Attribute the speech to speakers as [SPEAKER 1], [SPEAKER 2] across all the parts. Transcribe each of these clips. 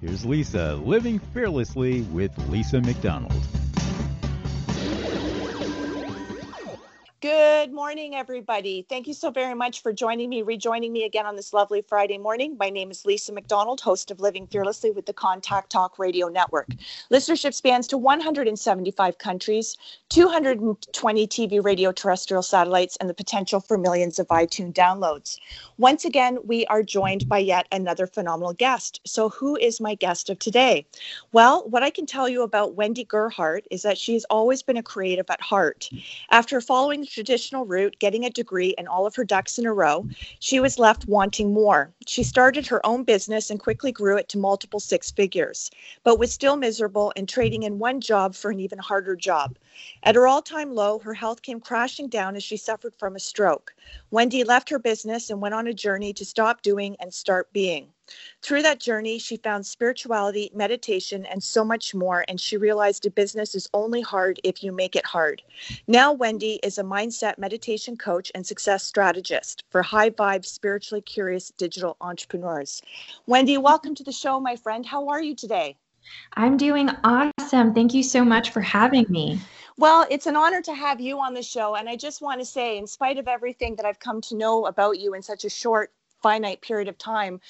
[SPEAKER 1] here's Lisa living fearlessly with Lisa McDonald.
[SPEAKER 2] Good morning, everybody. Thank you so very much for joining me, rejoining me again on this lovely Friday morning. My name is Lisa McDonald, host of Living Fearlessly with the Contact Talk Radio Network. Listenership spans to 175 countries, 220 TV radio terrestrial satellites, and the potential for millions of iTunes downloads. Once again, we are joined by yet another phenomenal guest. So, who is my guest of today? Well, what I can tell you about Wendy Gerhardt is that she has always been a creative at heart. After following traditional route, getting a degree, and all of her ducks in a row, she was left wanting more. She started her own business and quickly grew it to multiple six figures, but was still miserable and trading in one job for an even harder job. At her all time low, her health came crashing down as she suffered from a stroke. Wendy left her business and went on a journey to stop doing and start being. Through that journey, she found spirituality, meditation, and so much more. And she realized a business is only hard if you make it hard. Now, Wendy is a mindset meditation coach and success strategist for high vibe, spiritually curious digital entrepreneurs. Wendy, welcome to the show, my friend. How are you today?
[SPEAKER 3] I'm doing awesome. Thank you so much for having me.
[SPEAKER 2] Well, it's an honor to have you on the show. And I just want to say, in spite of everything that I've come to know about you in such a short finite period of time,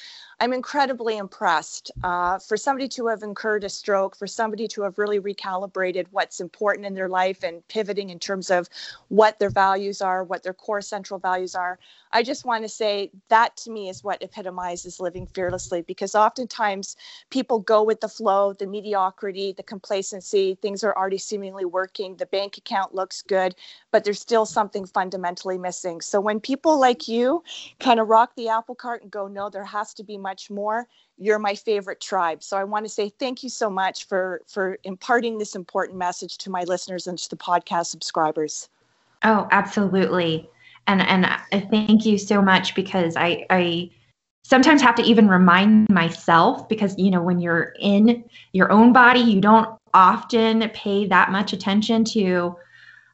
[SPEAKER 2] I'm incredibly impressed. Uh, for somebody to have incurred a stroke, for somebody to have really recalibrated what's important in their life and pivoting in terms of what their values are, what their core central values are, I just want to say that to me is what epitomizes living fearlessly because oftentimes people go with the flow, the mediocrity, the complacency, things are already seemingly working, the bank account looks good, but there's still something fundamentally missing. So when people like you kind of rock the apple cart and go, no, there has to be much more, you're my favorite tribe. So I want to say thank you so much for for imparting this important message to my listeners and to the podcast subscribers.
[SPEAKER 3] Oh, absolutely and and I thank you so much because I I sometimes have to even remind myself because you know when you're in your own body you don't often pay that much attention to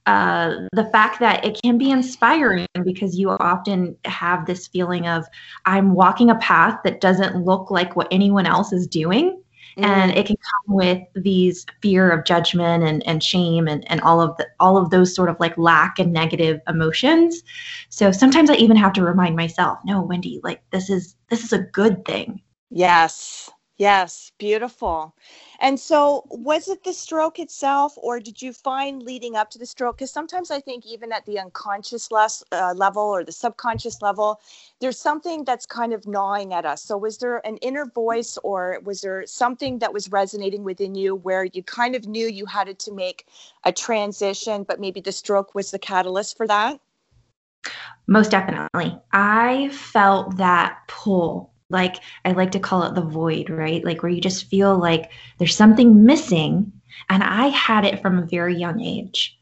[SPEAKER 3] uh, the fact that it can be inspiring because you often have this feeling of i'm walking a path that doesn't look like what anyone else is doing. Mm. and it can come with these fear of judgment and, and shame and, and all of the all of those sort of like lack and negative emotions. So sometimes i even have to remind myself no wendy like this is this is a good thing.
[SPEAKER 2] Yes. Yes. Beautiful and so, was it the stroke itself, or did you find leading up to the stroke? Because sometimes I think, even at the unconscious uh, level or the subconscious level, there's something that's kind of gnawing at us. So, was there an inner voice, or was there something that was resonating within you where you kind of knew you had to make a transition, but maybe the stroke was the catalyst for that?
[SPEAKER 3] Most definitely. I felt that pull like I like to call it the void, right? Like where you just feel like there's something missing. And I had it from a very young age.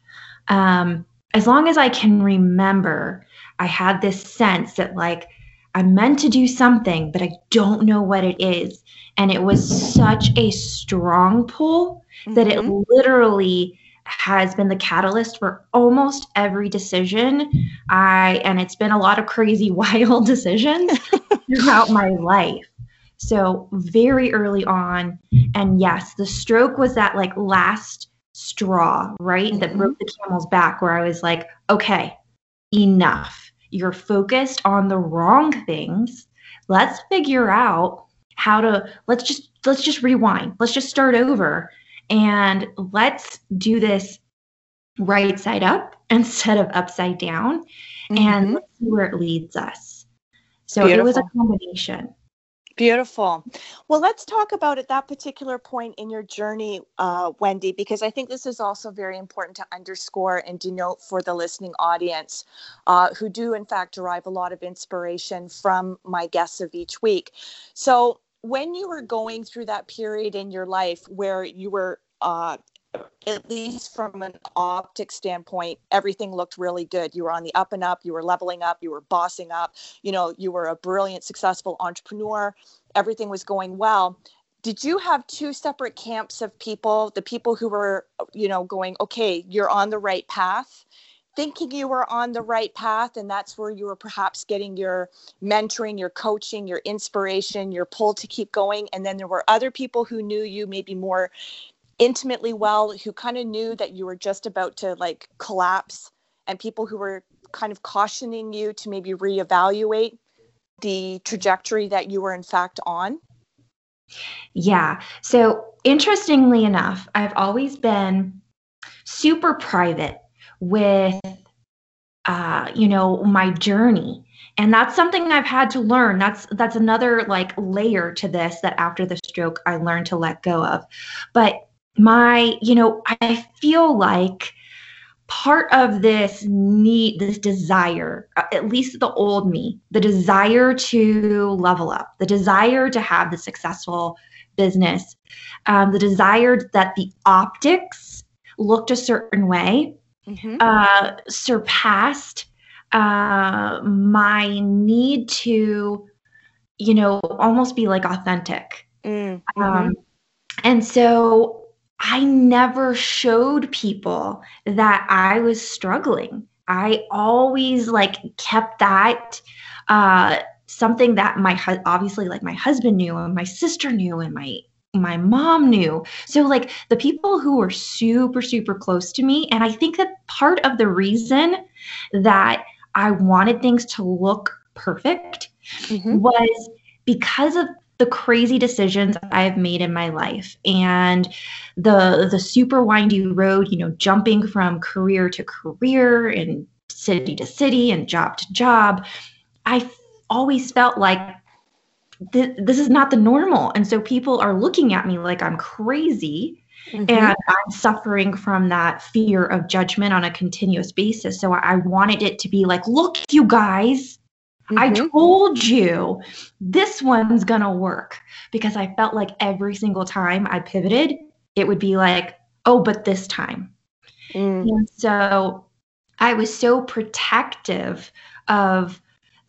[SPEAKER 3] Um, as long as I can remember, I had this sense that like I'm meant to do something, but I don't know what it is. And it was such a strong pull mm-hmm. that it mm-hmm. literally has been the catalyst for almost every decision I and it's been a lot of crazy wild decisions throughout my life. So very early on and yes, the stroke was that like last straw, right? That broke the camel's back, where I was like, okay, enough. You're focused on the wrong things. Let's figure out how to let's just let's just rewind. Let's just start over and let's do this right side up instead of upside down and
[SPEAKER 2] Mhm.
[SPEAKER 3] let's see where it leads us. So it was a combination.
[SPEAKER 2] Beautiful. Well, let's talk about at that particular point in your journey, uh, Wendy, because I think this is also very important to underscore and denote for the listening audience uh, who do, in fact, derive a lot of inspiration from my guests of each week. So, when you were going through that period in your life where you were uh, at least from an optic standpoint, everything looked really good. You were on the up and up, you were leveling up, you were bossing up, you know, you were a brilliant, successful entrepreneur, everything was going well. Did you have two separate camps of people, the people who were, you know, going, okay, you're on the right path, thinking you were on the right path, and that's where you were perhaps getting your mentoring, your coaching, your inspiration, your pull to keep going. And then there were other people who knew you maybe more intimately well who kind of knew that you were just about to like collapse and people who were kind of cautioning you to maybe reevaluate the trajectory that you were in fact on
[SPEAKER 3] Yeah. So interestingly enough, I've always been super private with uh, you know, my journey. And that's something I've had to learn. That's that's another like layer to this that after the stroke I learned to let go of. But my, you know, I feel like part of this need, this desire, uh, at least the old me, the desire to level up, the desire to have the successful business, um, the desire that the optics looked a certain way, uh, surpassed uh, my need to, you know, almost be like authentic.
[SPEAKER 2] Mm,
[SPEAKER 3] Um, and so I never showed people that I was struggling. I always like kept that uh, something that my hu- obviously like my husband knew and my sister knew and my my mom knew. So like the people who were super super close to me and I think that part of the reason that I wanted things to look perfect
[SPEAKER 2] mhm,
[SPEAKER 3] was because of the crazy decisions I have made in my life and the the super windy road, you know, jumping from career to career and city to city and job to job. I always felt like th- this is not the normal. And so people are looking at me like I'm crazy
[SPEAKER 2] mhm.
[SPEAKER 3] and I'm suffering from that fear of judgment on a continuous basis. So I wanted it to be like, look, you guys, I
[SPEAKER 2] Mhm.
[SPEAKER 3] told you this one's gonna work because I felt like every single time I pivoted, it would be like, oh, but this time.
[SPEAKER 2] Mm,
[SPEAKER 3] And so I was so protective of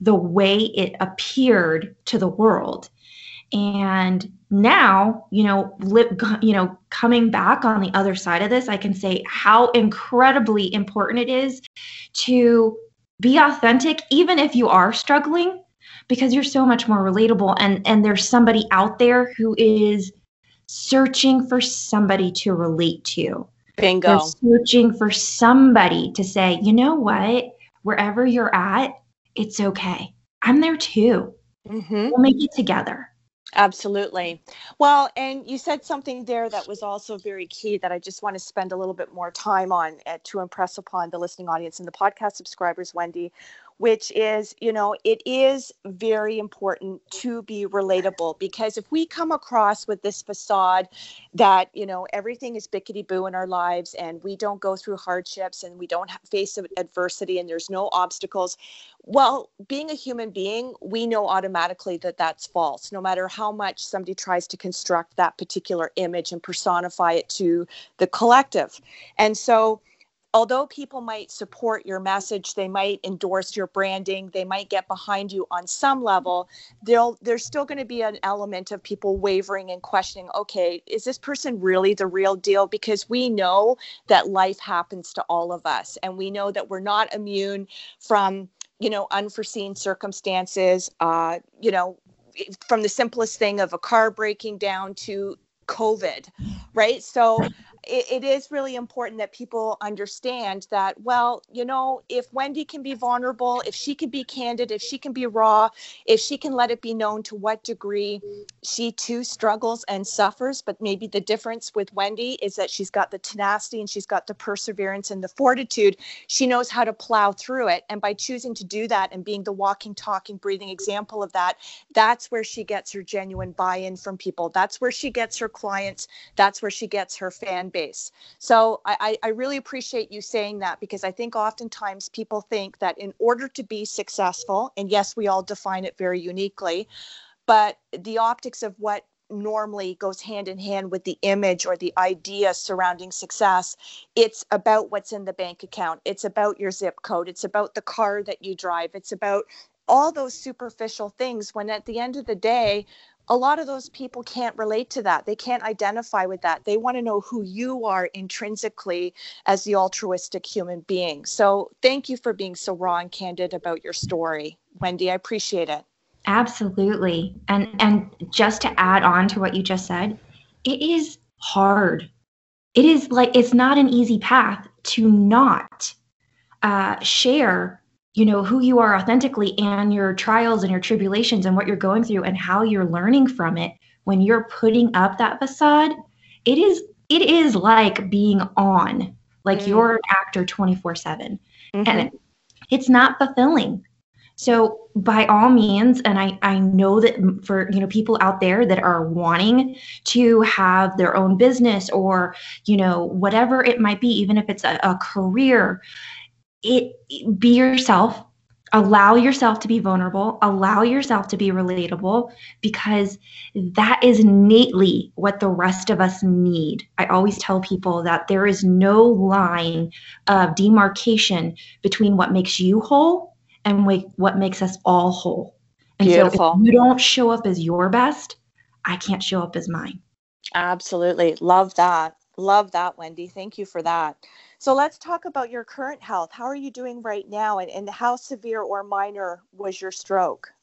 [SPEAKER 3] the way it appeared to the world. And now, you know, li- you know, coming back on the other side of this, I can say how incredibly important it is to be authentic even if you are struggling because you're so much more relatable and and there's somebody out there who is searching for somebody to relate to.
[SPEAKER 2] Bingo.
[SPEAKER 3] They're searching for somebody to say, you know what, wherever you're at, it's okay. I'm there too.
[SPEAKER 2] Mhm.
[SPEAKER 3] We'll make it together.
[SPEAKER 2] Absolutely. Well, and you said something there that was also very key that I just want to spend a little bit more time on uh, to impress upon the listening audience and the podcast subscribers, Wendy, which is, you know, it is very important to be relatable because if we come across with this facade that, you know, everything is bickety boo in our lives and we don't go through hardships and we don't face adversity and there's no obstacles, well, being a human being, we know automatically that that's false, no matter how much somebody tries to construct that particular image and personify it to the collective. And so, although people might support your message, they might endorse your branding, they might get behind you on some level, there's still going to be an element of people wavering and questioning okay, is this person really the real deal? Because we know that life happens to all of us, and we know that we're not immune from you know unforeseen circumstances uh you know from the simplest thing of a car breaking down to covid right so it, it is really important that people understand that, well, you know, if Wendy can be vulnerable, if she can be candid, if she can be raw, if she can let it be known to what degree she too struggles and suffers, but maybe the difference with Wendy is that she's got the tenacity and she's got the perseverance and the fortitude. She knows how to plow through it. And by choosing to do that and being the walking, talking, breathing example of that, that's where she gets her genuine buy in from people. That's where she gets her clients. That's where she gets her fan base. So I, I really appreciate you saying that because I think oftentimes people think that in order to be successful, and yes, we all define it very uniquely, but the optics of what normally goes hand in hand with the image or the idea surrounding success. It's about what's in the bank account. It's about your zip code. It's about the car that you drive. It's about all those superficial things when at the end of the day, a lot of those people can't relate to that. They can't identify with that. They want to know who you are intrinsically as the altruistic human being. So, thank you for being so raw and candid about your story, Wendy. I appreciate it.
[SPEAKER 3] Absolutely. And and just to add on to what you just said, it is hard. It is like it's not an easy path to not uh, share you know who you are authentically and your trials and your tribulations and what you're going through and how you're learning from it when you're putting up that facade it is it is like being on like mm. you're an actor 24 7 mm-hmm. and it's not fulfilling so by all means and i i know that for you know people out there that are wanting to have their own business or you know whatever it might be even if it's a, a career it be yourself. Allow yourself to be vulnerable. Allow yourself to be relatable because that is innately what the rest of us need. I always tell people that there is no line of demarcation between what makes you whole and what makes us all whole. And Beautiful. so if you don't show up as your best i can't show up as mine.
[SPEAKER 2] Absolutely. Love that. Love that wendy. Thank you for that so let's talk about your current health. How are you doing right now, and, and how severe or minor was your stroke?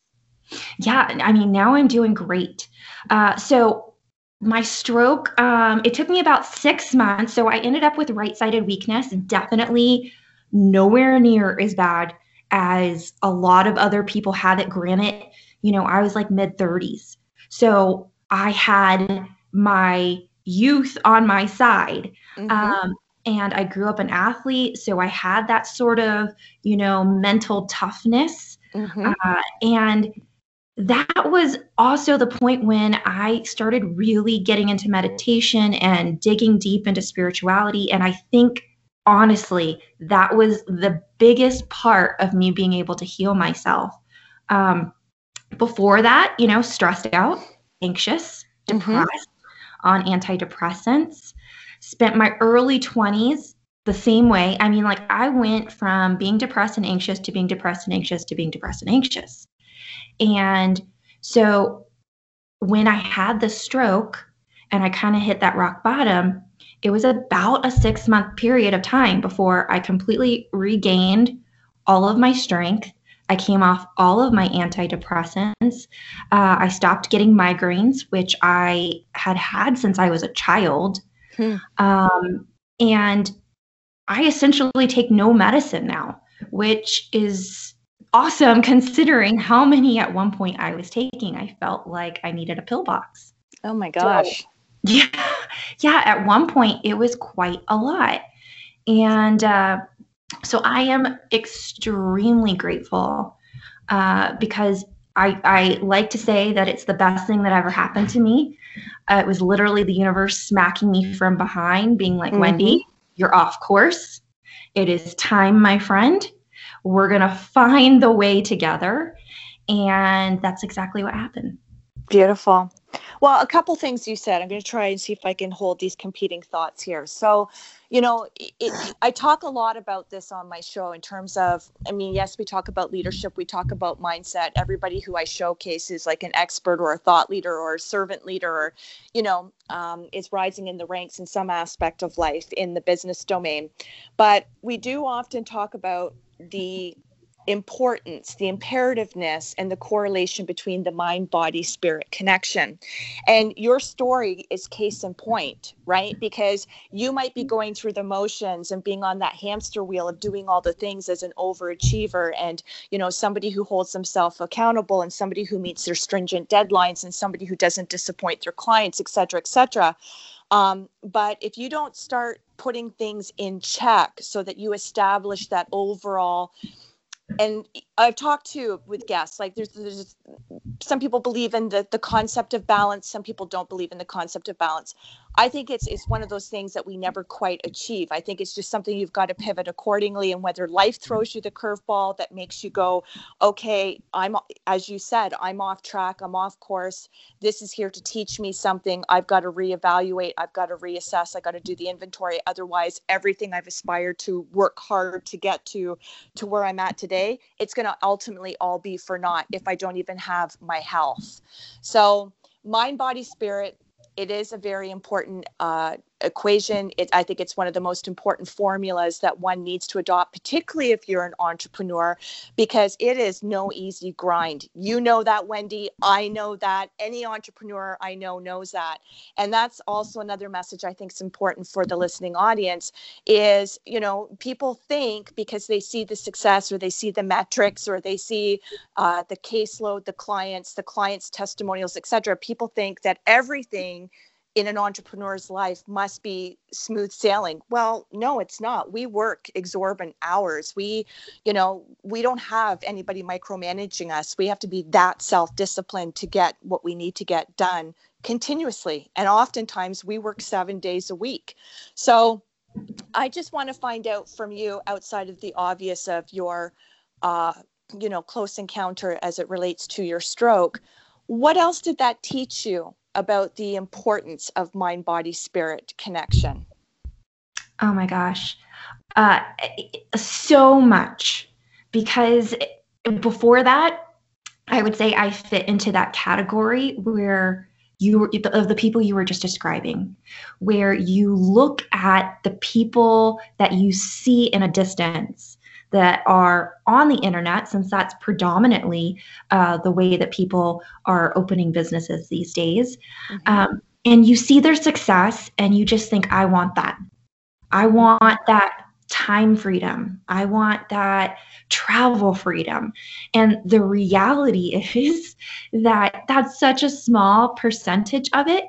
[SPEAKER 3] Yeah, I mean, now I'm doing great. Uh, so my stroke, um, it took me about six months. So I ended up with right sided weakness, definitely nowhere near as bad as a lot of other people had it. Granted, you know, I was like mid 30s. So I had my youth on my side. Mm-hmm. Um, and I grew up an athlete, so I had that sort of, you know, mental toughness. Mm-hmm. Uh, and that was also the point when I started really getting into meditation and digging deep into spirituality. And I think, honestly, that was the biggest part of me being able to heal myself. Um, before that, you know, stressed out, anxious, mm-hmm. depressed, mm-hmm. on antidepressants spent my early 20s the same way. I mean, like I went from being depressed and anxious to being depressed and anxious to being depressed and anxious. And so when I had the stroke and I kind of hit that rock bottom, it was about a six month period of time before I completely regained all of my strength. I came off all of my antidepressants. Uh, I stopped getting migraines, which I had had since I was a child. Hmm. Um, and I essentially take no medicine now, which is awesome considering how many at one point I was taking. I felt like I needed a pill box.
[SPEAKER 2] Oh my gosh.
[SPEAKER 3] So, yeah. Yeah. At one point, it was quite a lot. And uh, so I am extremely grateful uh, because I, I like to say that it's the best thing that ever happened to me. Uh, it was literally the universe smacking me from behind, being like, mm-hmm. Wendy, you're off course. It is time, my friend. We're going to find the way together. And that's exactly what happened.
[SPEAKER 2] Beautiful. Well, a couple things you said. I'm going to try and see if I can hold these competing thoughts here. So, you know, it, I talk a lot about this on my show in terms of, I mean, yes, we talk about leadership, we talk about mindset. Everybody who I showcase is like an expert or a thought leader or a servant leader or, you know, um, is rising in the ranks in some aspect of life in the business domain. But we do often talk about the importance, the imperativeness, and the correlation between the mind, body, spirit connection. And your story is case in point, right? Because you might be going through the motions and being on that hamster wheel of doing all the things as an overachiever and, you know, somebody who holds themselves accountable and somebody who meets their stringent deadlines and somebody who doesn't disappoint their clients, et cetera, et cetera. Um, but if you don't start putting things in check so that you establish that overall and I've talked to with guests like there's, there's some people believe in the the concept of balance some people don't believe in the concept of balance. I think it's it's one of those things that we never quite achieve. I think it's just something you've got to pivot accordingly and whether life throws you the curveball that makes you go okay I'm as you said I'm off track I'm off course. This is here to teach me something. I've got to reevaluate I've got to reassess I got to do the inventory. Otherwise everything I've aspired to work hard to get to to where I'm at today it's going to ultimately all be for naught if I don't even have my health. So, mind, body, spirit, it is a very important uh, equation. It, I think it's one of the most important formulas that one needs to adopt, particularly if you're an entrepreneur, because it is no easy grind. You know that, Wendy. I know that. Any entrepreneur I know knows that. And that's also another message I think is important for the listening audience is, you know, people think because they see the success or they see the metrics or they see uh, the caseload, the clients, the clients' testimonials, et cetera, people think that everything in an entrepreneur's life must be smooth sailing. Well no it's not. We work exorbitant hours. We you know we don't have anybody micromanaging us. We have to be that self-disciplined to get what we need to get done continuously. And oftentimes we work seven days a week. So i just want to find out from you outside of the obvious of your uh, you know close encounter as it relates to your stroke what else did that teach you about the importance of mind body spirit connection?
[SPEAKER 3] Oh my gosh. Uh, so much. Because before that, I would say I fit into that category where you of the people you were just describing, where you look at the people that you see in a distance that are on the internet, since that's predominantly uh, the way that people are opening businesses these days. Mm-hmm. Um, and you see their success and you just think, I want that. I want that time freedom. I want that travel freedom. And the reality is that that's such a small percentage of it.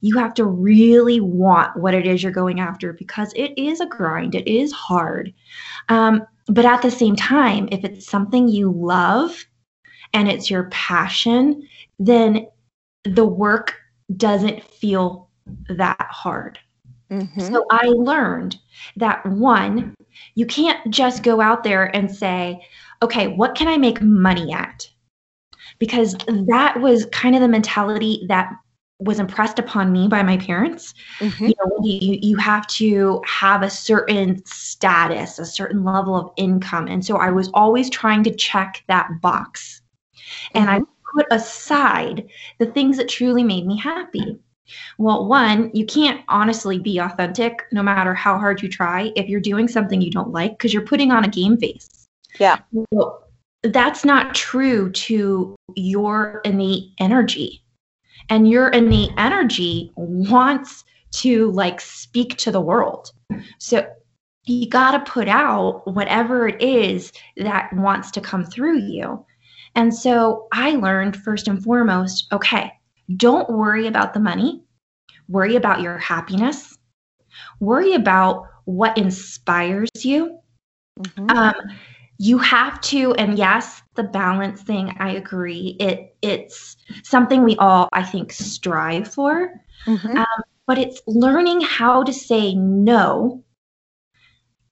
[SPEAKER 3] You have to really want what it is you're going after because it is a grind, it is hard. Um, but at the same time, if it's something you love and it's your passion, then the work doesn't feel that hard. Mm-hmm. So I learned that one, you can't just go out there and say, okay, what can I make money at? Because that was kind of the mentality that was impressed upon me by my parents. Mm-hmm. You know, you, you have to have a certain status, a certain level of income. And so I was always trying to check that box. Mm-hmm. And I mm-hmm. put aside the things that truly made me happy. Well, one, you can't honestly be authentic no matter how hard you try if you're doing something you don't like because you're putting on a game face.
[SPEAKER 2] Yeah.
[SPEAKER 3] Well, that's not true to your innate energy and your innate energy wants to like speak to the world. So you got to put out whatever it is that wants to come through you. And so I learned first and foremost okay, don't worry about the money, worry about your happiness, worry about what inspires you. Mm-hmm. Um, you have to and yes the balance thing i agree. It it's something we all i think strive for. Mm-hmm. um, but it's learning how to say no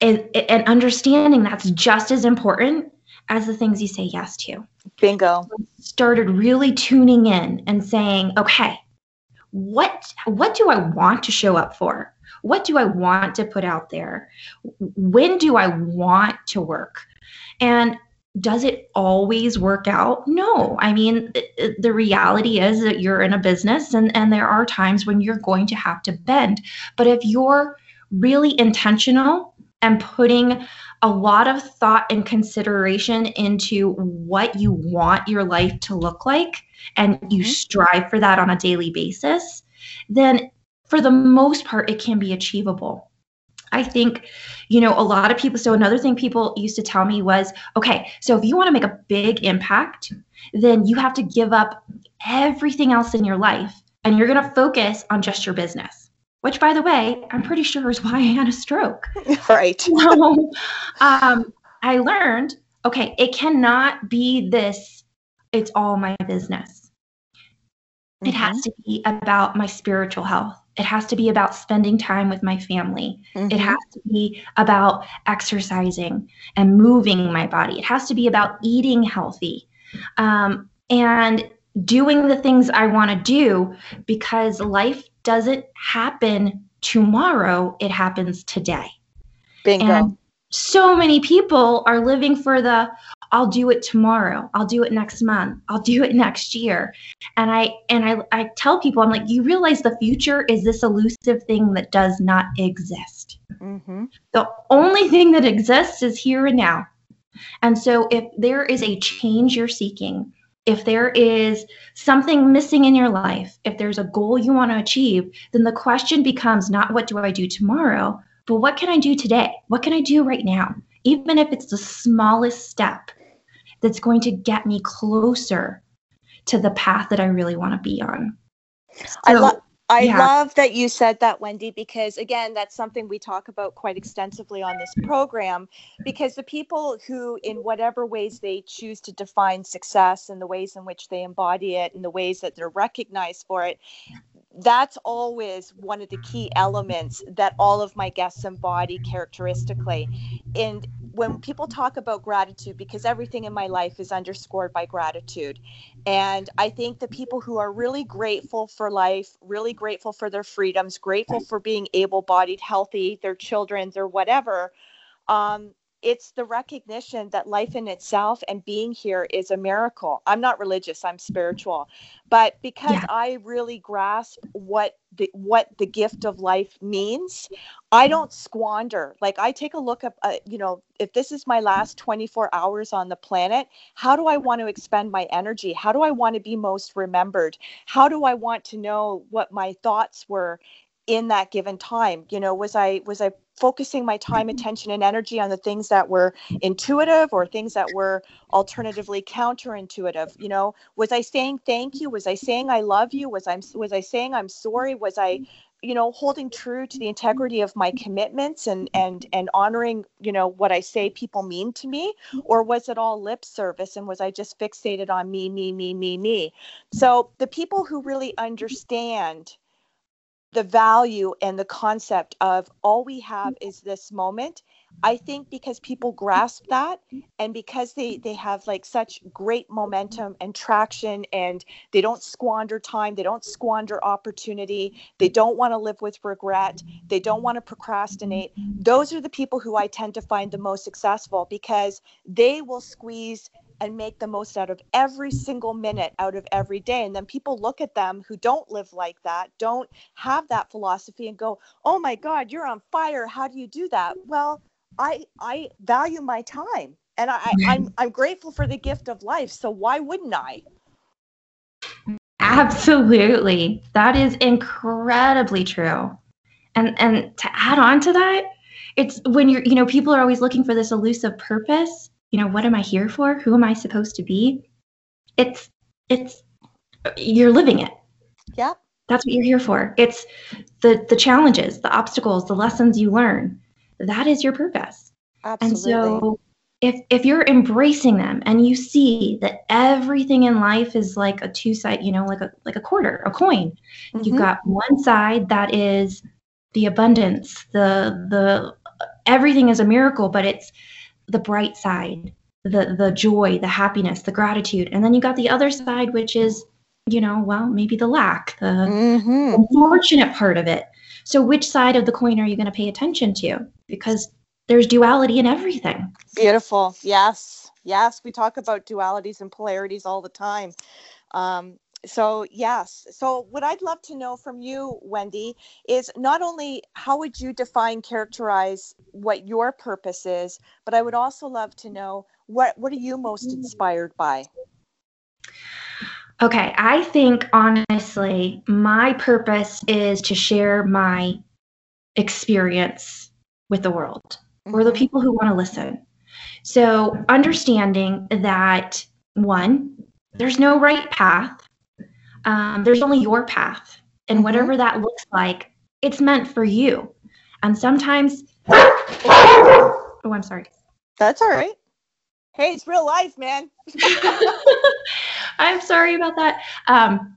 [SPEAKER 3] and, and understanding that's just as important as the things you say yes to.
[SPEAKER 2] Bingo.
[SPEAKER 3] Started really tuning in and saying okay what what do i want to show up for? What do i want to put out there? When do i want to work? And does it always work out? No. I mean, the reality is that you're in a business and, and there are times when you're going to have to bend. But if you're really intentional and putting a lot of thought and consideration into what you want your life to look like and you
[SPEAKER 2] Mhm.
[SPEAKER 3] strive for that on a daily basis, then for the most part, it can be achievable. I think, you know, a lot of people. So, another thing people used to tell me was okay, so if you want to make a big impact, then you have to give up everything else in your life and you're going to focus on just your business, which, by the way, I'm pretty sure is why I had a stroke.
[SPEAKER 2] right.
[SPEAKER 3] So, um, I learned okay, it cannot be this, it's all my business. It has to be about my spiritual health. It has to be about spending time with my family.
[SPEAKER 2] Mhm.
[SPEAKER 3] It has to be about exercising and moving my body. It has to be about eating healthy um, and doing the things I want to do because life doesn't happen tomorrow, it happens today.
[SPEAKER 2] bingo.
[SPEAKER 3] And so many people are living for the I'll do it tomorrow. I'll do it next month. I'll do it next year. And I and I I tell people I'm like you realize the future is this elusive thing that does not exist.
[SPEAKER 2] hmm
[SPEAKER 3] The only thing that exists is here and now. And so if there is a change you're seeking, if there is something missing in your life, if there's a goal you want to achieve, then the question becomes not what do I do tomorrow, but what can I do today? What can I do right now? Even if it's the smallest step that's going to get me closer to the path that I really want to be on.
[SPEAKER 2] I love. I
[SPEAKER 3] yeah.
[SPEAKER 2] love that you said that, Wendy, because again, that's something we talk about quite extensively on this program. Because the people who, in whatever ways they choose to define success and the ways in which they embody it and the ways that they're recognized for it, that's always one of the key elements that all of my guests embody characteristically. And when people talk about gratitude, because everything in my life is underscored by gratitude. And I think the people who are really grateful for life, really grateful for their freedoms, grateful for being able bodied, healthy, their children, their whatever, um, it's the recognition that life in itself and being here is a miracle. I'm not religious, I'm spiritual. But because
[SPEAKER 3] Yeah.
[SPEAKER 2] I really grasp what the what the gift of life means, I don't squander. Like I take a look at uh, you know, if this is my last 24 hours on the planet, how do I want to expend my energy? How do I want to be most remembered? How do I want to know what my thoughts were in that given time? You know, was I was I focusing my time, attention, and energy on the things that were intuitive or things that were alternatively counterintuitive? You know, was I saying thank you? Was I saying I love you? Was I was I saying I'm sorry? Was I you know holding true to the integrity of my commitments and and and honoring you know what i say people mean to me or was it all lip service and was i just fixated on me me me me me so the people who really understand the value and the concept of all we have is this moment i think because people grasp that and because they they have like such great momentum and traction and they don't squander time they don't squander opportunity they don't want to live with regret they don't want to procrastinate those are the people who i tend to find the most successful because they will squeeze and make the most out of every single minute out of every day and then people look at them who don't live like that don't have that philosophy and go oh my god you're on fire how do you do that well i i value my time and I, I i'm i'm grateful for the gift of life so why wouldn't i
[SPEAKER 3] Absolutely. That is incredibly true. And and to add on to that, it's when you're, you know, people are always looking for this elusive purpose. You know, what am I here for? Who am I supposed to be? It's it's you're living it.
[SPEAKER 2] yep
[SPEAKER 3] That's what you're here for. It's the the challenges, the obstacles, the lessons you learn. That is your purpose.
[SPEAKER 2] Absolutely.
[SPEAKER 3] and so if if you're embracing them and you see that everything in life is like a two side, you know, like a like a quarter, a coin. You've
[SPEAKER 2] Mhm.
[SPEAKER 3] got one side that is the abundance, the the everything is a miracle, but it's the bright side, the the joy, the happiness, the gratitude. And then you got the other side which is, you know, well, maybe the lack, the
[SPEAKER 2] Mhm.
[SPEAKER 3] unfortunate part of it. So which side of the coin are you going to pay attention to? Because there's duality in everything.
[SPEAKER 2] Beautiful. Yes. Yes. We talk about dualities and polarities all the time. Um, so yes so what i'd love to know from you wendy is not only how would you define characterize what your purpose is but i would also love to know what what are you most inspired by
[SPEAKER 3] Okay, I think honestly, my purpose is to share my experience with the world or the
[SPEAKER 2] Mhm.
[SPEAKER 3] people who want to listen. So, understanding that one, there's no right path, um, there's only your path. And
[SPEAKER 2] Mhm.
[SPEAKER 3] whatever that looks like, it's meant for you. And sometimes, oh, I'm sorry.
[SPEAKER 2] that's all right hey it's real life man
[SPEAKER 3] I'm sorry about that. Um,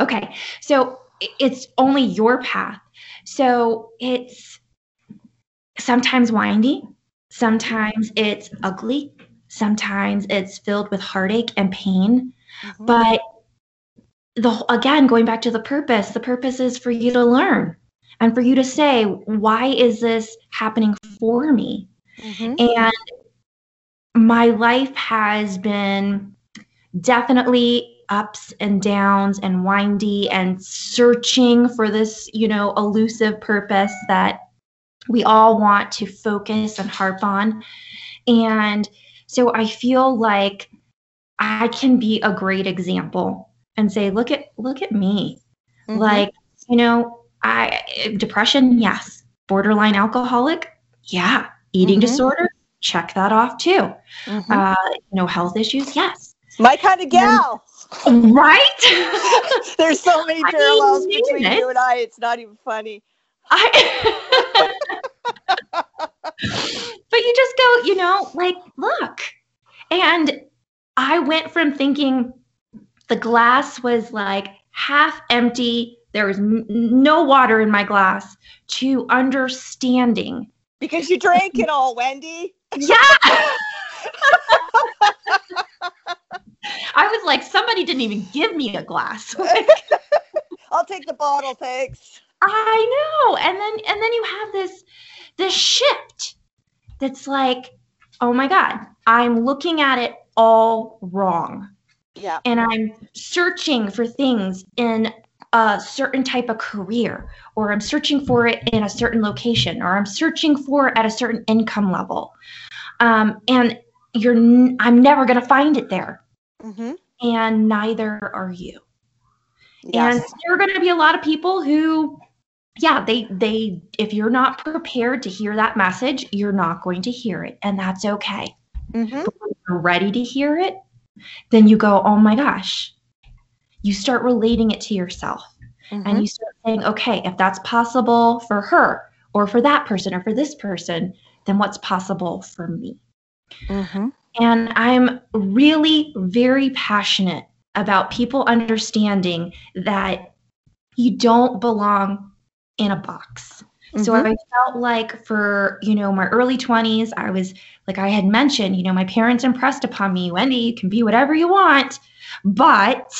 [SPEAKER 3] okay, so it's only your path. So it's sometimes windy, sometimes it's ugly, sometimes it's filled with heartache and pain.
[SPEAKER 2] Mhm.
[SPEAKER 3] But the again, going back to the purpose, the purpose is for you to learn and for you to say, why is this happening for me?
[SPEAKER 2] Mhm.
[SPEAKER 3] And my life has been definitely ups and downs and windy and searching for this, you know, elusive purpose that we all want to focus and harp on. And so I feel like I can be a great example and say, look at look at me.
[SPEAKER 2] Mhm.
[SPEAKER 3] Like, you know, I depression, yes. Borderline alcoholic, yeah. Eating
[SPEAKER 2] Mhm.
[SPEAKER 3] disorder, check that off too.
[SPEAKER 2] Mhm.
[SPEAKER 3] Uh, you know, health issues, yes.
[SPEAKER 2] my kind of gal
[SPEAKER 3] Right?
[SPEAKER 2] there's so many parallels between
[SPEAKER 3] it.
[SPEAKER 2] you and i it's not even funny
[SPEAKER 3] I But you just go, you know, like, look. And I went from thinking the glass was like half empty, there was n- no water in my glass, to understanding.
[SPEAKER 2] because you drank it all wendy
[SPEAKER 3] Yeah. I was like, somebody didn't even give me a glass.
[SPEAKER 2] i'll take the bottle thanks
[SPEAKER 3] I know. And then and then you have this this shift that's like, oh my God, I'm looking at it all wrong.
[SPEAKER 2] Yeah
[SPEAKER 3] And I'm searching for things in a certain type of career, or I'm searching for it in a certain location, or I'm searching for it at a certain income level. Um, and you're n- I'm never gonna find it there.
[SPEAKER 2] mm-hmm.
[SPEAKER 3] And neither are you.
[SPEAKER 2] yes
[SPEAKER 3] And there are going to be a lot of people who, yeah, they they if you're not prepared to hear that message, you're not going to hear it, and that's okay.
[SPEAKER 2] mm-hmm.
[SPEAKER 3] But when you're ready to hear it, then you go, oh my gosh. You start relating it to yourself,
[SPEAKER 2] Mm-hmm.
[SPEAKER 3] and you start saying, okay, if that's possible for her, or for that person, or for this person, then what's possible for me?
[SPEAKER 2] Mm-hmm.
[SPEAKER 3] And I'm really very passionate about people understanding that you don't belong in a box. So
[SPEAKER 2] Mhm.
[SPEAKER 3] I felt like for, you know, my early 20s, I was like I had mentioned, you know, my parents impressed upon me, Wendy, you can be whatever you want, but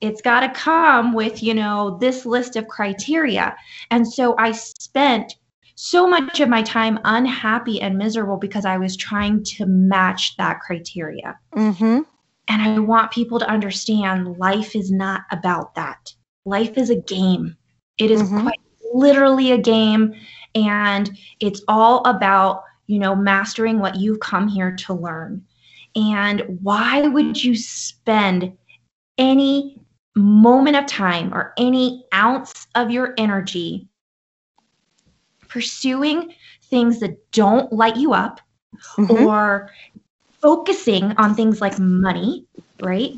[SPEAKER 3] it's got to come with, you know, this list of criteria. And so I spent so much of my time unhappy and miserable because I was trying to match that criteria.
[SPEAKER 2] Mm-hmm.
[SPEAKER 3] And I want people to understand life is not about that. Life is a game. It is
[SPEAKER 2] Mhm.
[SPEAKER 3] quite literally a game. And it's all about, you know, mastering what you've come here to learn. And why would you spend any moment of time or any ounce of your energy pursuing things that don't light you up
[SPEAKER 2] Mhm.
[SPEAKER 3] or focusing on things like money, right?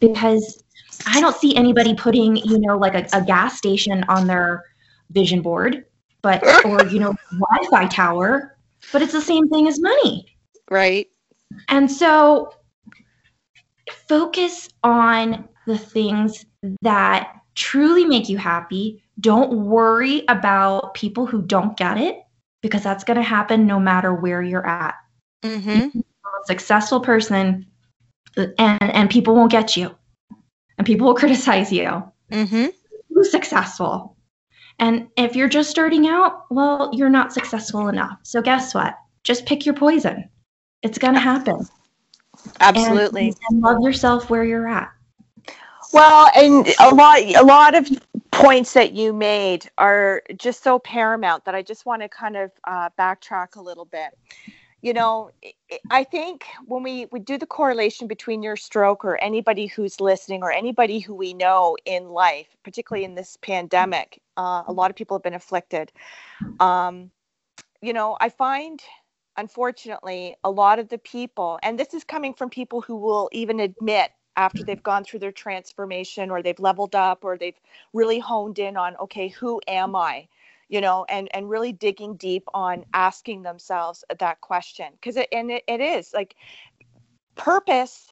[SPEAKER 3] Because I don't see anybody putting, you know, like a, a gas station on their vision board, but or you know, Wi-Fi tower, but it's the same thing as money.
[SPEAKER 2] Right.
[SPEAKER 3] And so focus on the things that truly make you happy. Don't worry about people who don't get it because that's going to happen no matter where you're at.
[SPEAKER 2] Mm-hmm.
[SPEAKER 3] a successful person and and people won't get you and people will criticize you
[SPEAKER 2] Mm-hmm.
[SPEAKER 3] who's successful and if you're just starting out well you're not successful enough. So guess what? Just pick your poison. It's going to happen. And-
[SPEAKER 2] Absolutely.
[SPEAKER 3] and, love yourself where you're at.
[SPEAKER 2] Well, and a lot, a lot of points that you made are just so paramount that I just want to kind of uh, backtrack a little bit. You know, I think when we, we do the correlation between your stroke or anybody who's listening or anybody who we know in life, particularly in this pandemic, uh, a lot of people have been afflicted. Um, you know, I find unfortunately a lot of the people, and this is coming from people who will even admit after they've gone through their transformation or they've leveled up or they've really honed in on okay who am i you know and and really digging deep on asking themselves that question because it and it, it is like purpose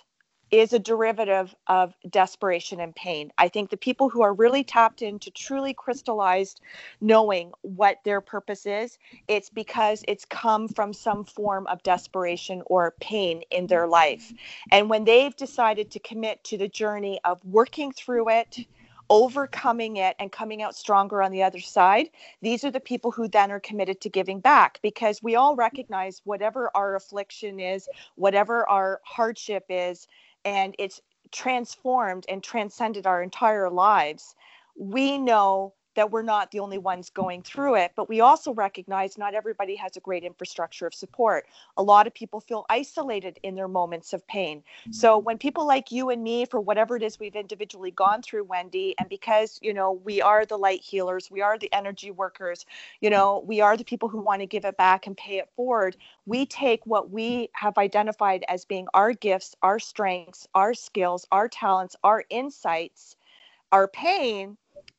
[SPEAKER 2] is a derivative of desperation and pain. I think the people who are really tapped into truly crystallized knowing what their purpose is, it's because it's come from some form of desperation or pain in their life. Mm-hmm. And when they've decided to commit to the journey of working through it, overcoming it and coming out stronger on the other side, these are the people who then are committed to giving back because we all recognize whatever our affliction is, whatever our hardship is, and it's transformed and transcended our entire lives, we know that we're not the only ones going through it, but we also recognize not everybody has a great infrastructure of support. A lot of people feel isolated in their moments of pain. So mm-hmm. when people like you and me, for whatever it is we've individually gone through, Wendy, and because, you know, we are the light healers, we are the energy workers, you know, we are the people who want to give it back and pay it forward, we take what we have identified as being our gifts, our strengths, our skills, our talents, our insights, our pain,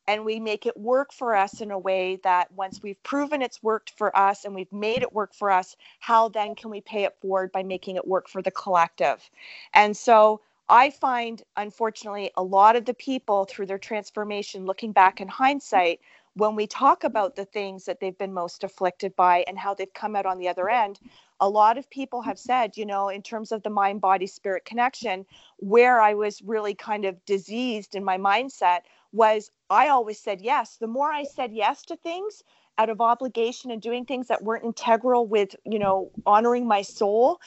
[SPEAKER 2] and we make it work for us in a way that once we've proven it's worked for us and we've made it work for us, how then can we pay it forward by making it work for the collective? And so I find, unfortunately, a lot of the people through their transformation, looking back in hindsight, when we talk about the things that they've been most afflicted by and how they've come out on the other end, a lot of people have said, you know, in terms of the mind body spirit connection, where I was really kind of diseased in my mindset was I always said yes. The more I said yes to things out of obligation and doing things that weren't integral with, you know, honoring my soul,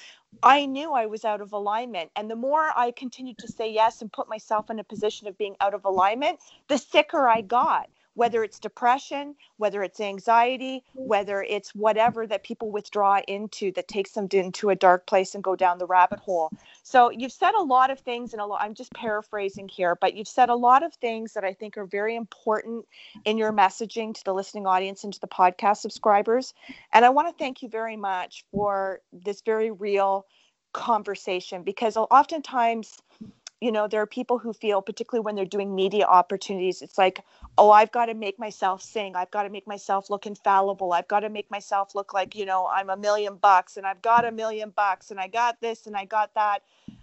[SPEAKER 2] I knew I was out of alignment. And the more I continued to say yes and put myself in a position of being out of alignment, the sicker I got whether it's depression, whether it's anxiety, mm-hmm. whether it's whatever that people withdraw into that takes them into a dark place and go down the rabbit hole. So you've said a lot of things, and a lot, I'm just paraphrasing here, but you've said a lot of things that I think are very important in your messaging to the listening audience and to the podcast subscribers. And I want to thank you very much for this very real conversation because oftentimes you know there are people who feel particularly when they're doing media opportunities it's like oh i've got to make myself sing. I've got to make myself look infallible. I've got to make myself look like you know i'm a million bucks and i've got a million bucks and i got this and i got that.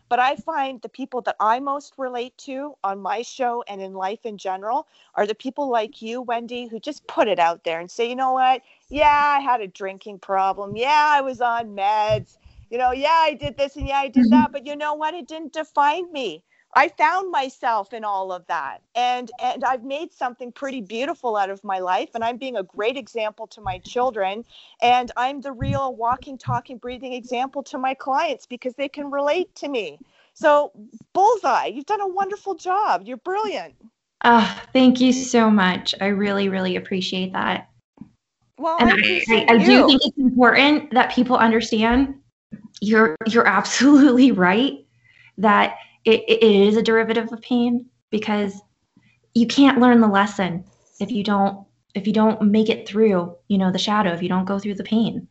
[SPEAKER 2] But i find the people that i most relate to on my show and in life in general are the people like you wendy who just put it out there and say you know what? Yeah i had a drinking problem. Yeah i was on meds. You know, yeah, I did this and yeah, I did mm-hmm. that, but you know what? It didn't define me. I found myself in all of that. And and I've made something pretty beautiful out of my life and I'm being a great example to my children and I'm the real walking talking breathing example to my clients because they can relate to me. So, bullseye, you've done a wonderful job. You're brilliant.
[SPEAKER 3] Oh, thank you so much. I really really appreciate that.
[SPEAKER 2] Well,
[SPEAKER 3] and
[SPEAKER 2] I,
[SPEAKER 3] I, I, I do think it's important that people understand you're you're absolutely right that it, it is a derivative of pain because you can't learn the lesson if you don't if you don't make it through you know the shadow if you don't go through the pain.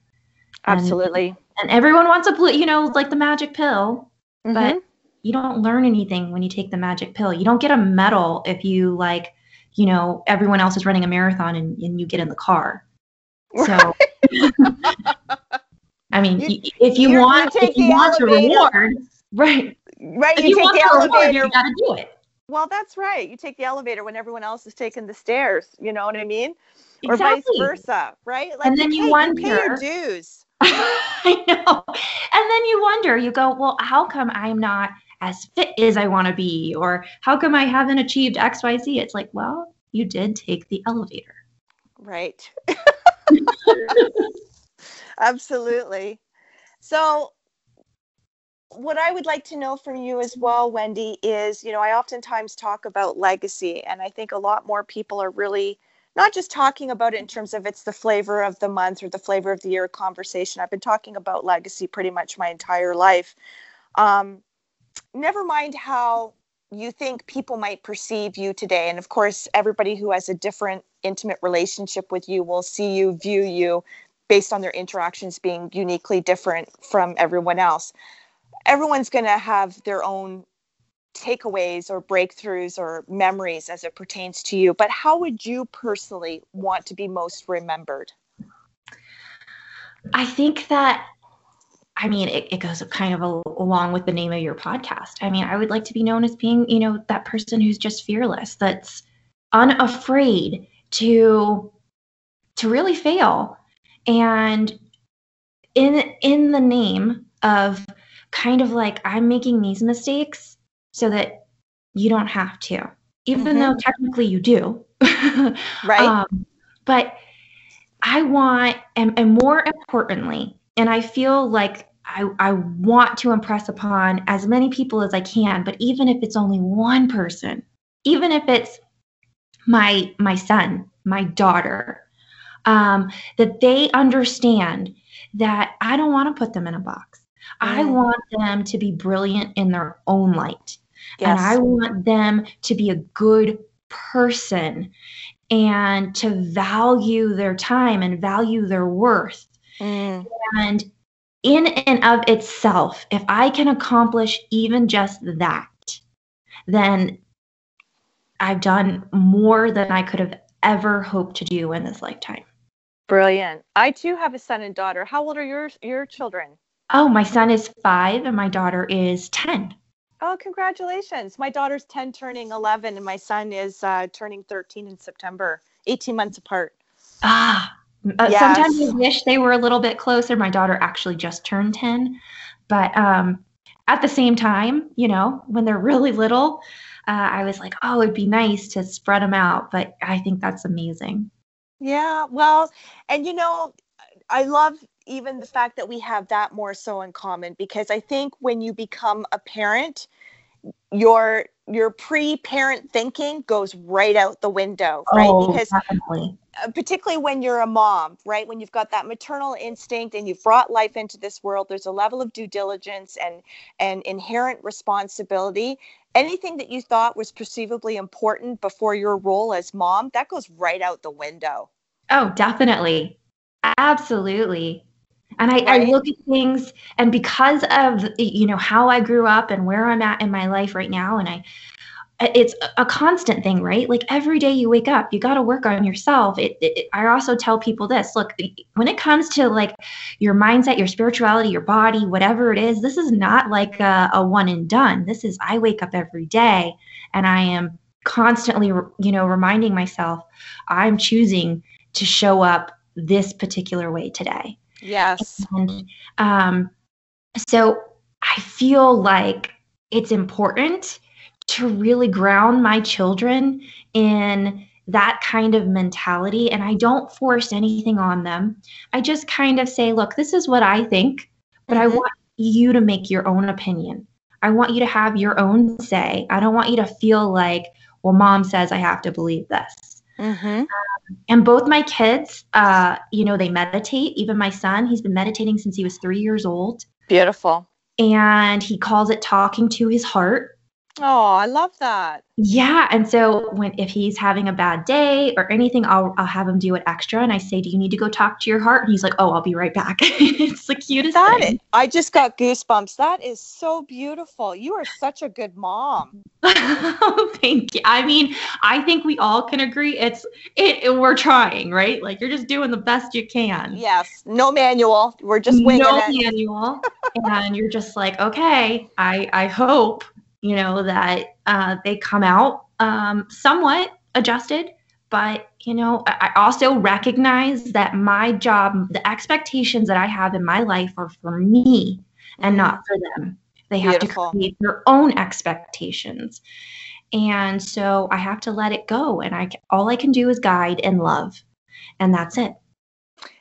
[SPEAKER 2] Absolutely.
[SPEAKER 3] and, and everyone wants a you know like the magic pill mm-hmm. but you don't learn anything when you take the magic pill. You don't get a medal if you like you know everyone else is running a marathon and, and you get in the car. So i mean you, if you want if you want a reward right
[SPEAKER 2] right.
[SPEAKER 3] If
[SPEAKER 2] you,
[SPEAKER 3] you,
[SPEAKER 2] take the elevator.
[SPEAKER 3] you gotta do it.
[SPEAKER 2] Well, that's right. You take the elevator when everyone else is taking the stairs. You know what I mean?
[SPEAKER 3] Exactly.
[SPEAKER 2] Or vice versa, right?
[SPEAKER 3] Like and then you, you wonder.
[SPEAKER 2] Pay your dues.
[SPEAKER 3] I know. And then you wonder. You go, well, how come I'm not as fit as I want to be, or how come I haven't achieved X, Y, Z? It's like, well, you did take the elevator.
[SPEAKER 2] Right. Absolutely. So what I would like to know from you as well, Wendy, is you know, I oftentimes talk about legacy, and I think a lot more people are really not just talking about it in terms of it's the flavor of the month or the flavor of the year conversation. I've been talking about legacy pretty much my entire life. Um, never mind how you think people might perceive you today. And of course, everybody who has a different intimate relationship with you will see you, view you based on their interactions being uniquely different from everyone else. Everyone's going to have their own takeaways or breakthroughs or memories as it pertains to you. But how would you personally want to be most remembered?
[SPEAKER 3] I think that I mean, it, it goes kind of a, along with the name of your podcast. I mean, I would like to be known as being, you know, that person who's just fearless, that's unafraid to to really fail, and in in the name of kind of like I'm making these mistakes so that you don't have to, even mm-hmm. though technically you do,
[SPEAKER 2] right? Um,
[SPEAKER 3] but I want, and, and more importantly, and I feel like I, I want to impress upon as many people as I can, but even if it's only one person, even if it's my my son, my daughter, um, that they understand that I don't want to put them in a box. Mm. I want them to be brilliant in their own light. Yes. And I want them to be a good person and to value their time and value their worth. Mm. And in and of itself, if I can accomplish even just that, then I've done more than I could have ever hoped to do in this lifetime.
[SPEAKER 2] Brilliant. I too have a son and daughter. How old are your your children?
[SPEAKER 3] Oh, my son is 5 and my daughter is 10.
[SPEAKER 2] Oh, congratulations. My daughter's 10 turning 11 and my son is uh, turning 13 in September, 18 months apart.
[SPEAKER 3] Ah, uh, yes. Sometimes I wish they were a little bit closer. My daughter actually just turned 10. But um, at the same time, you know, when they're really little, uh, I was like, oh, it'd be nice to spread them out. But I think that's amazing.
[SPEAKER 2] Yeah. Well, and you know, I love even the fact that we have that more so in common because I think when you become a parent, your your pre-parent thinking goes right out the window, right?
[SPEAKER 3] Oh, because definitely.
[SPEAKER 2] Uh, particularly when you're a mom, right? When you've got that maternal instinct and you've brought life into this world, there's a level of due diligence and and inherent responsibility. Anything that you thought was perceivably important before your role as mom, that goes right out the window.
[SPEAKER 3] Oh, definitely. Absolutely. And I, right. I, look at things, and because of you know how I grew up and where I'm at in my life right now, and I, uh, it's a constant thing, right? Like every day you wake up, you got to work on yourself. It, it, I also tell people this: look, when it comes to like your mindset, your spirituality, your body, whatever it is, this is not like a, a one and done. This is I wake up every day, and I am constantly, you know, reminding myself I'm choosing to show up this particular way today
[SPEAKER 2] Yes.
[SPEAKER 3] And um, so I feel like it's important to really ground my children in that kind of mentality. And I don't force anything on them. I just kind of say, look, this is what I think, but mm-hmm. I want you to make your own opinion. I want you to have your own say. I don't want you to feel like, well, mom says I have to believe this. Mm-hmm. Um, and both my kids, uh, you know, they meditate. Even my son, he's been meditating since he was three years old.
[SPEAKER 2] Beautiful.
[SPEAKER 3] And he calls it talking to his heart.
[SPEAKER 2] Oh, I love that.
[SPEAKER 3] Yeah, and so when if he's having a bad day or anything, I'll I'll have him do it extra, and I say, "Do you need to go talk to your heart?" And he's like, "Oh, I'll be right back." it's the cutest
[SPEAKER 2] that
[SPEAKER 3] thing.
[SPEAKER 2] Is, I just got goosebumps. That is so beautiful. You are such a good mom.
[SPEAKER 3] oh, thank you. I mean, I think we all can agree. It's it, it, We're trying, right? Like you're just doing the best you can.
[SPEAKER 2] Yes. No manual. We're just winging
[SPEAKER 3] no
[SPEAKER 2] it.
[SPEAKER 3] manual, and you're just like, okay. I I hope you know, that uh, they come out um, somewhat adjusted. But, you know, I also recognize that my job, the expectations that I have in my life are for me and not for them. They have Beautiful. to create their own expectations. And so I have to let it go. And I all I can do is guide and love. And that's it.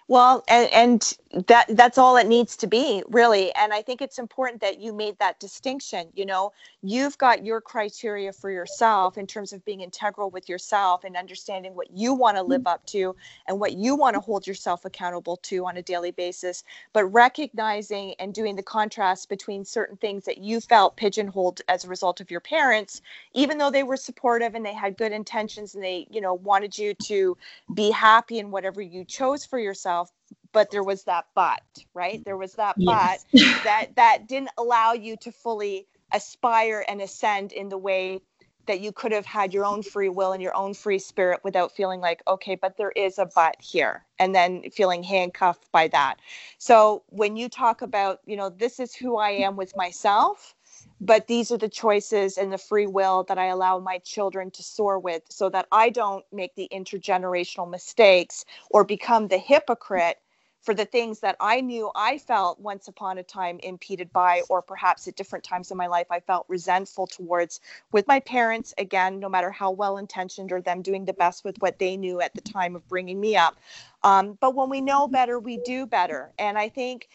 [SPEAKER 2] Well, and, and that that's all it needs to be really. And i think it's important that you made that distinction you know? You've got your criteria for yourself in terms of being integral with yourself and understanding what you want to live up to and what you want to hold yourself accountable to on a daily basis. But recognizing and doing the contrast between certain things that you felt pigeonholed as a result of your parents even though they were supportive and they had good intentions and they you know wanted you to be happy in whatever you chose for yourself but there was that but right there was that
[SPEAKER 3] Yes.
[SPEAKER 2] but that that didn't allow you to fully aspire and ascend in the way that you could have had your own free will and your own free spirit without feeling like okay but there is a but here and then feeling handcuffed by that so when you talk about you know this is who i am with myself but these are the choices and the free will that I allow my children to soar with so that I don't make the intergenerational mistakes or become the hypocrite for the things that I knew I felt once upon a time impeded by, or perhaps at different times in my life I felt resentful towards with my parents, again, no matter how well intentioned or them doing the best with what they knew at the time of bringing me up. Um, but when we know better, we do better. And I think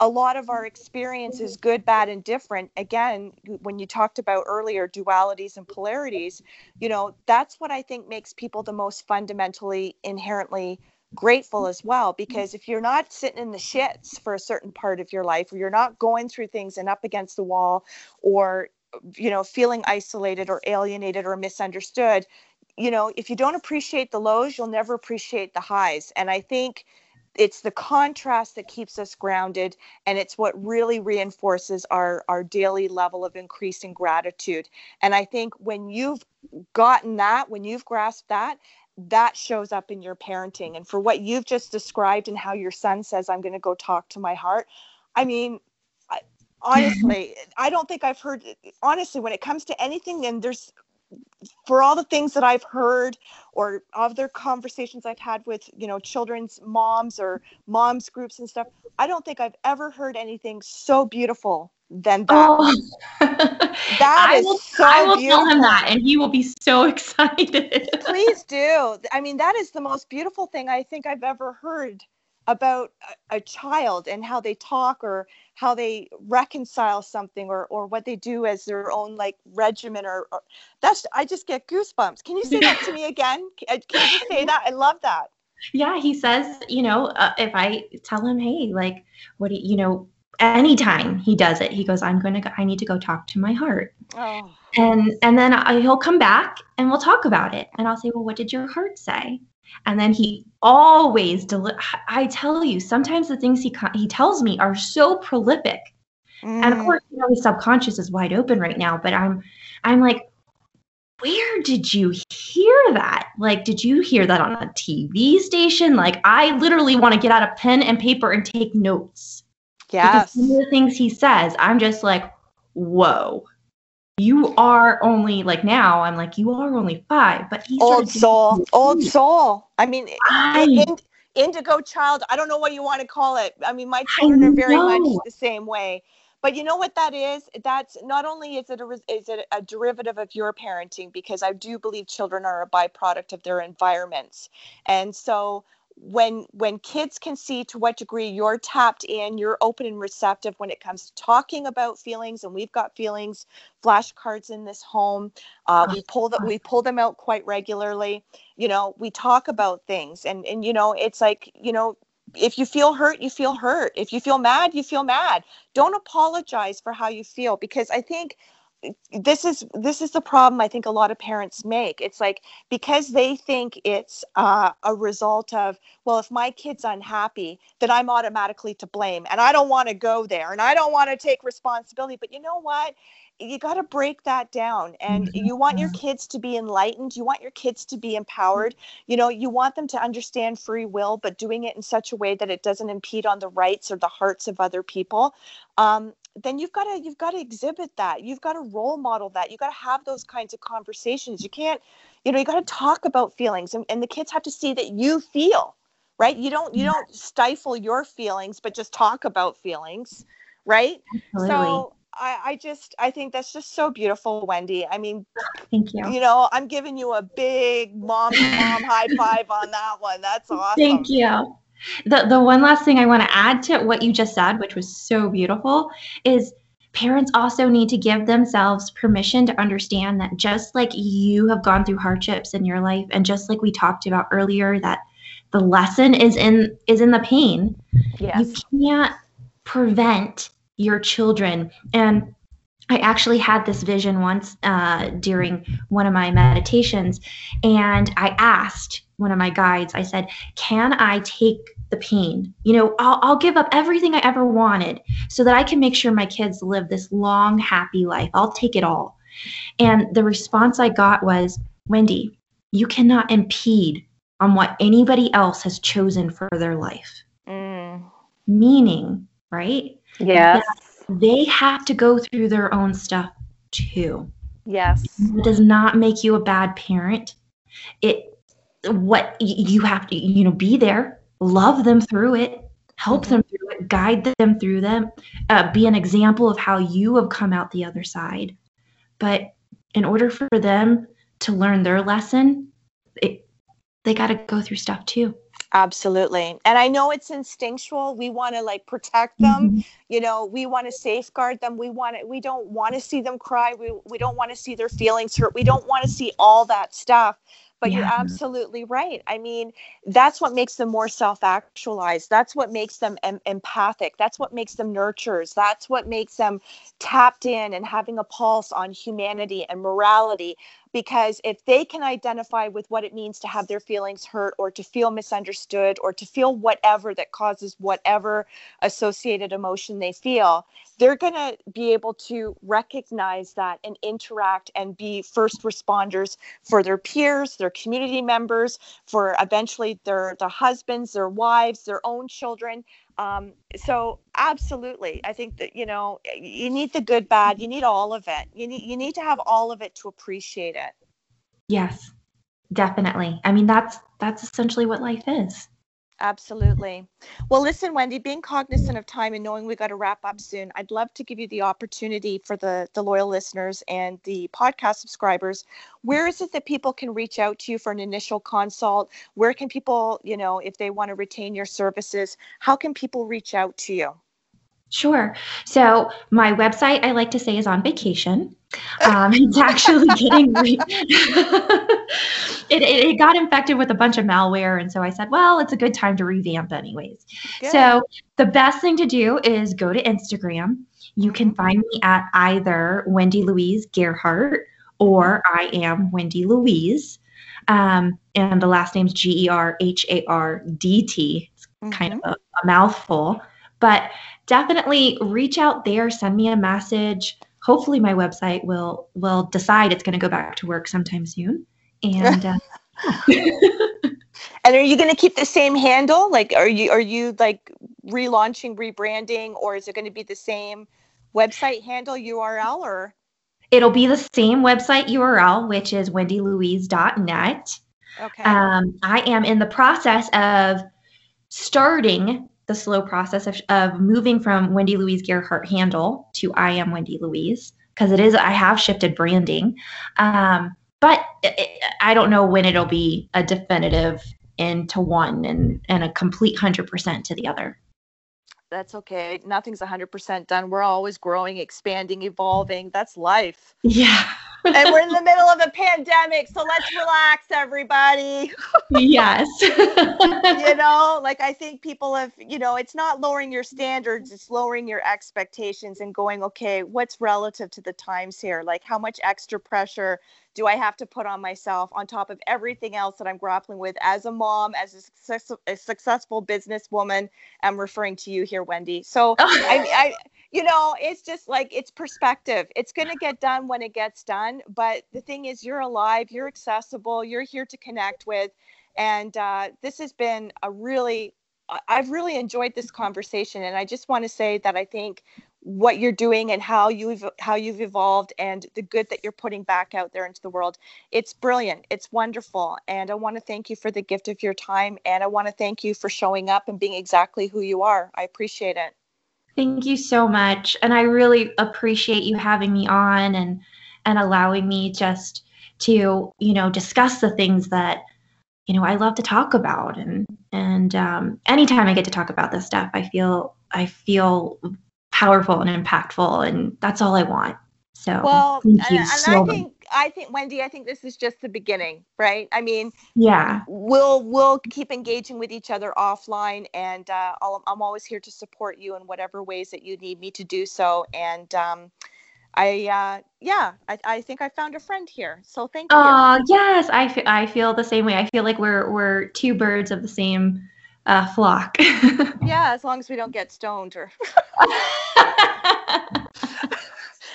[SPEAKER 2] a lot of our experiences, good, bad, and different, again, when you talked about earlier dualities and polarities, you know, that's what I think makes people the most fundamentally, inherently grateful as well. Because if you're not sitting in the shits for a certain part of your life, or you're not going through things and up against the wall, or, you know, feeling isolated or alienated or misunderstood, you know, if you don't appreciate the lows, you'll never appreciate the highs. And I think it's the contrast that keeps us grounded and it's what really reinforces our our daily level of increasing gratitude. And i think when you've gotten that when you've grasped that that shows up in your parenting. And for what you've just described and how your son says i'm going to go talk to my heart i mean I, mm-hmm. honestly i don't think i've heard honestly when it comes to anything and there's for all the things that I've heard or other conversations I've had with, you know, children's moms or moms groups and stuff, I don't think I've ever heard anything so beautiful than that.
[SPEAKER 3] Oh,
[SPEAKER 2] That
[SPEAKER 3] I
[SPEAKER 2] is
[SPEAKER 3] will,
[SPEAKER 2] so
[SPEAKER 3] I will tell him that, and he will be so excited.
[SPEAKER 2] Please do. I mean, that is the most beautiful thing I think I've ever heard about a, a child and how they talk or how they reconcile something or or what they do as their own like regimen or, or that's I just get goosebumps. Can you say that to me again? Can can you say that? I love that.
[SPEAKER 3] yeah, he says, you know, uh, if I tell him, hey, like, what do you, you know, anytime he does it, he goes, I'm going to, go, I need to go talk to my heart.
[SPEAKER 2] Oh,
[SPEAKER 3] And, and then I, he'll come back and we'll talk about it. And I'll say, well, what did your heart say? And then he always, deli- I tell you, sometimes the things he, co- he tells me are so prolific. And of
[SPEAKER 2] mm,
[SPEAKER 3] course, you know, his subconscious is wide open right now, but I'm, I'm like, where did you hear that? Like, did you hear that on a TV station? Like, I literally want to get out a pen and paper and take notes.
[SPEAKER 2] yeah
[SPEAKER 3] Because some of the things he says, I'm just like, whoa. You are only like now. I'm like, you are only five, but
[SPEAKER 2] Old soul. Old soul. I mean, indigo child. I don't know what you want to call it. I mean, my children are very much the same way. But you know what that is? That's not only is it a is it a derivative of your parenting because I do believe children are a byproduct of their environments, and so when when kids can see to what degree you're tapped in, you're open and receptive when it comes to talking about feelings, and we've got feelings flashcards in this home. Uh, we pull that we pull them out quite regularly. You know, we talk about things, and and you know, it's like you know if you feel hurt, you feel hurt. If you feel mad, you feel mad. Don't apologize for how you feel because I think this is this is the problem I think a lot of parents make. It's like because they think it's uh, a result of well, if my kid's unhappy, then I'm automatically to blame, and I don't want to go there, and I don't want to take responsibility. But you know what? You got to break that down, and you want your kids to be enlightened. You want your kids to be empowered. You know, you want them to understand free will, but doing it in such a way that it doesn't impede on the rights or the hearts of other people. Um, then you've got to you've got to exhibit that. You've got to role model that. You've got to have those kinds of conversations. You can't you know you got to talk about feelings and, and the kids have to see that you feel right? You don't you mm-hmm. don't stifle your feelings but just talk about feelings right?
[SPEAKER 3] Absolutely.
[SPEAKER 2] so I, I just i think that's just so beautiful wendy. I mean
[SPEAKER 3] Thank you.
[SPEAKER 2] you know i'm giving you a big mom mom high five on that one. That's awesome.
[SPEAKER 3] Thank you. The the one last thing I want to add to what you just said, which was so beautiful, is parents also need to give themselves permission to understand that just like you have gone through hardships in your life and just like we talked about earlier that the lesson is in is in the pain
[SPEAKER 2] Yes.
[SPEAKER 3] you can't prevent your children and i actually had this vision once uh, during one of my meditations and i asked one of my guides i said can i take the pain you know I'll, I'll give up everything i ever wanted so that i can make sure my kids live this long happy life i'll take it all and the response i got was wendy you cannot impede on what anybody else has chosen for their life
[SPEAKER 2] Mm.
[SPEAKER 3] meaning, right?
[SPEAKER 2] Yes.
[SPEAKER 3] They have to go through their own stuff too.
[SPEAKER 2] Yes.
[SPEAKER 3] It does not make you a bad parent. It what you have to, you know, be there, love them through it, help them through it, guide them through them, uh, be an example of how you have come out the other side. But in order for them to learn their lesson, it, they got to go through stuff too.
[SPEAKER 2] Absolutely. And I know it's instinctual. We want to like protect them. Mm-hmm. You know, we want to safeguard them. We want to, we don't want to see them cry. We, we don't want to see their feelings hurt. We don't want to see all that stuff. But you're absolutely right. I mean, that's what makes them more self actualized. That's what makes them em- empathic. That's what makes them nurturers. That's what makes them tapped in and having a pulse on humanity and morality. Because if they can identify with what it means to have their feelings hurt or to feel misunderstood or to feel whatever that causes whatever associated emotion they feel, they're going to be able to recognize that and interact and be first responders for their peers, their community members, for eventually their their husbands, their wives, their own children. Um, so absolutely, I think that you know you need the good, bad. You need all of it. You need you need to have all of it to appreciate it.
[SPEAKER 3] Yes, definitely. I mean, that's that's essentially what life is.
[SPEAKER 2] Absolutely. Well, listen, Wendy, being cognizant of time and knowing we got to wrap up soon, I'd love to give you the opportunity for the the loyal listeners and the podcast subscribers. Where is it that people can reach out to you for an initial consult? Where can people, you know, if they want to retain your services, how can people reach out to you?
[SPEAKER 3] Sure. So my website, I like to say, is on vacation. Um, it's actually getting re- it, it, it got infected with a bunch of malware, and so I said, well, it's a good time to revamp, anyways.
[SPEAKER 2] Good.
[SPEAKER 3] So the best thing to do is go to Instagram. You can find me at either Wendy Louise Gerhardt or I am Wendy Louise. Um, and the last name's G E R H A R D T. It's kind of a, a mouthful, but definitely reach out there, send me a message. Hopefully, my website will will decide it's going to go back to work sometime soon. And uh,
[SPEAKER 2] And are you going to keep the same handle? Like, are you are you like relaunching, rebranding, or is it going to be the same website handle URL? Or
[SPEAKER 3] it'll be the same website URL, which is wendylouise.net.
[SPEAKER 2] okay,
[SPEAKER 3] Um, I am in the process of starting the slow process of, of moving from Wendy Louise Gerhardt handle to I am Wendy Louise because it is I have shifted branding, um, but it, I don't know when it'll be a definitive into one and and a complete hundred percent to the other.
[SPEAKER 2] that's okay. Nothing's 100% done. We're always growing, expanding, evolving. That's life.
[SPEAKER 3] Yeah.
[SPEAKER 2] And we're in the middle of a pandemic, so let's relax, everybody.
[SPEAKER 3] yes.
[SPEAKER 2] you know, like I think people have, you know, it's not lowering your standards, it's lowering your expectations and going, okay, what's relative to the times here? Like, how much extra pressure do I have to put on myself on top of everything else that I'm grappling with as a mom, as a, success, a successful businesswoman? I'm referring to you here, Wendy. So, I, I, you know, it's just like it's perspective. It's going to get done when it gets done. But the thing is, you're alive, you're accessible, you're here to connect with. And uh, this has been a really, I've really enjoyed this conversation. And I just want to say that I think what you're doing and how you've how you've evolved and the good that you're putting back out there into the world it's brilliant it's wonderful and i want to thank you for the gift of your time and i want to thank you for showing up and being exactly who you are i appreciate it
[SPEAKER 3] Thank you so much. And I really appreciate you having me on and and allowing me just to, you know, discuss the things that you know I love to talk about. And and um, anytime I get to talk about this stuff I feel I feel powerful and impactful and that's all I want. So
[SPEAKER 2] well and, and so I think I think Wendy, I think this is just the beginning, right? I mean,
[SPEAKER 3] yeah,
[SPEAKER 2] we'll we'll keep engaging with each other offline, and uh, i am always here to support you in whatever ways that you need me to do so. And um, I, uh, yeah, I, I think I found a friend here. So thank you.
[SPEAKER 3] Oh yes, I, f- I feel the same way. I feel like we're we're two birds of the same uh, flock.
[SPEAKER 2] yeah, as long as we don't get stoned or.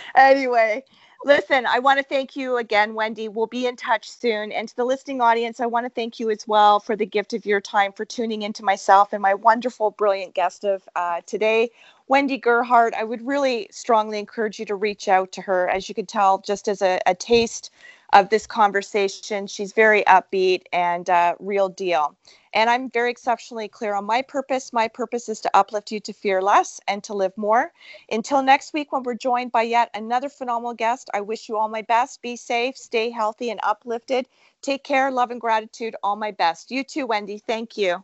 [SPEAKER 2] anyway, listen, I want to thank you again, Wendy. We'll be in touch soon. And to the listening audience, I want to thank you as well for the gift of your time for tuning into myself and my wonderful, brilliant guest of uh, today, Wendy Gerhardt. I would really strongly encourage you to reach out to her. As you could tell, just as a, a taste of this conversation, she's very upbeat and uh, real deal. And I'm very exceptionally clear on my purpose. My purpose is to uplift you to fear less and to live more. Until next week, when we're joined by yet another phenomenal guest, I wish you all my best. Be safe, stay healthy, and uplifted. Take care, love, and gratitude. All my best. You too, Wendy. Thank you.